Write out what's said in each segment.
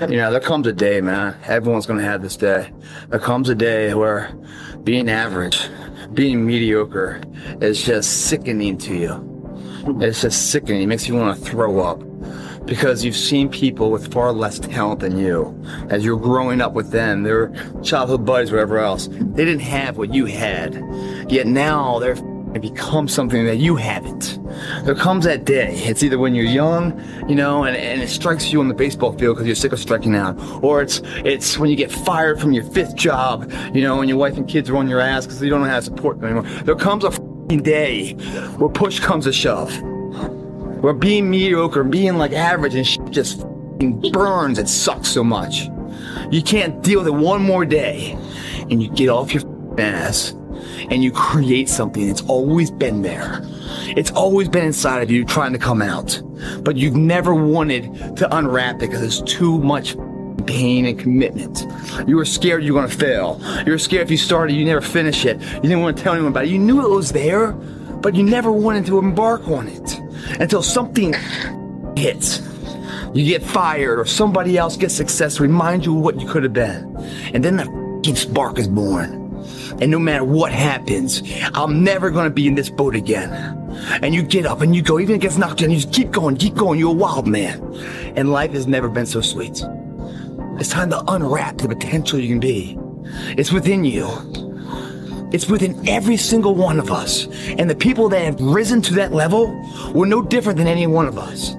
You know, there comes a day, man. Everyone's going to have this day. There comes a day where being average, being mediocre is just sickening to you. It's just sickening. It makes you want to throw up because you've seen people with far less talent than you. As you're growing up with them, their childhood buddies, whatever else, they didn't have what you had. Yet now they're and become something that you haven't. There comes that day. It's either when you're young, you know, and, and it strikes you on the baseball field because you're sick of striking out, or it's it's when you get fired from your fifth job, you know, and your wife and kids are on your ass because you don't know how to support them anymore. There comes a day where push comes to shove, where being mediocre, being like average and shit just burns. It sucks so much. You can't deal with it one more day, and you get off your ass and you create something It's always been there. It's always been inside of you trying to come out, but you've never wanted to unwrap it because it's too much pain and commitment. You were scared you were going to fail. You were scared if you started, you never finish it. You didn't want to tell anyone about it. You knew it was there, but you never wanted to embark on it until something hits. You get fired or somebody else gets success, remind you of what you could have been. And then the spark is born. And no matter what happens, I'm never gonna be in this boat again. And you get up and you go, even if it gets knocked down, you just keep going, keep going. You're a wild man. And life has never been so sweet. It's time to unwrap the potential you can be. It's within you. It's within every single one of us. And the people that have risen to that level were no different than any one of us.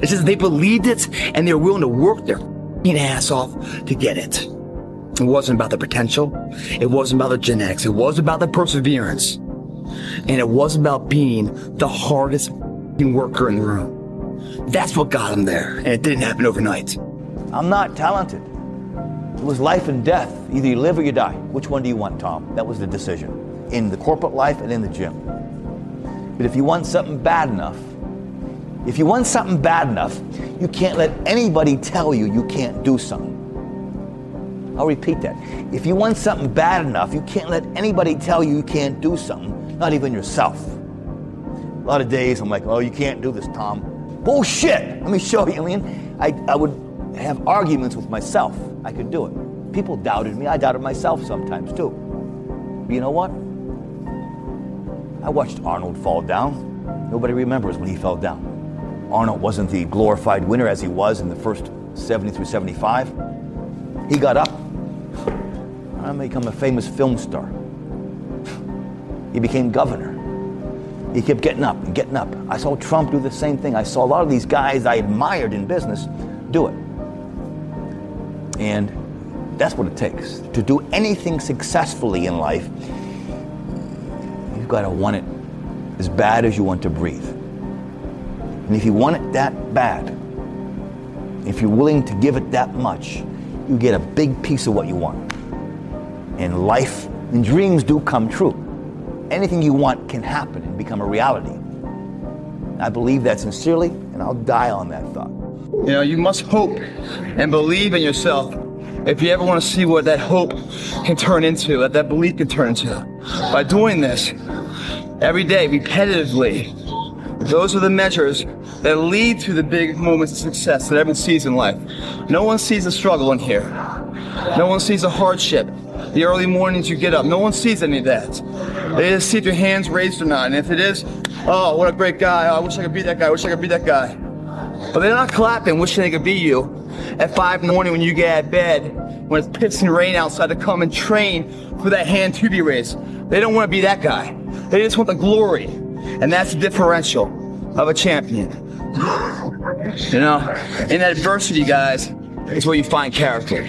It's just they believed it and they're willing to work their ass off to get it. It wasn't about the potential. It wasn't about the genetics. It was about the perseverance. And it was about being the hardest worker in the room. That's what got him there. And it didn't happen overnight. I'm not talented. It was life and death. Either you live or you die. Which one do you want, Tom? That was the decision. In the corporate life and in the gym. But if you want something bad enough, if you want something bad enough, you can't let anybody tell you you can't do something. I'll repeat that. If you want something bad enough, you can't let anybody tell you you can't do something, not even yourself. A lot of days I'm like, oh, you can't do this, Tom. Bullshit! Let me show you. I mean, I, I would have arguments with myself. I could do it. People doubted me. I doubted myself sometimes too. But you know what? I watched Arnold fall down. Nobody remembers when he fell down. Arnold wasn't the glorified winner as he was in the first 70 through 75. He got up, I become a famous film star. He became governor. He kept getting up and getting up. I saw Trump do the same thing. I saw a lot of these guys I admired in business do it. And that's what it takes. To do anything successfully in life, you've got to want it as bad as you want to breathe. And if you want it that bad, if you're willing to give it that much, you get a big piece of what you want and life and dreams do come true. Anything you want can happen and become a reality. I believe that sincerely, and I'll die on that thought. You know, you must hope and believe in yourself if you ever want to see what that hope can turn into, what that belief can turn into. By doing this every day, repetitively, those are the measures that lead to the big moments of success that everyone sees in life. No one sees a struggle in here. No one sees a hardship the early mornings you get up. No one sees any of that. They just see if your hands raised or not. And if it is, oh, what a great guy. Oh, I wish I could be that guy. I wish I could be that guy. But they're not clapping, wishing they could be you. At five in the morning when you get out of bed, when it's pissing rain outside to come and train for that hand to be raised. They don't want to be that guy. They just want the glory. And that's the differential of a champion. You know, in adversity, guys, is where you find character.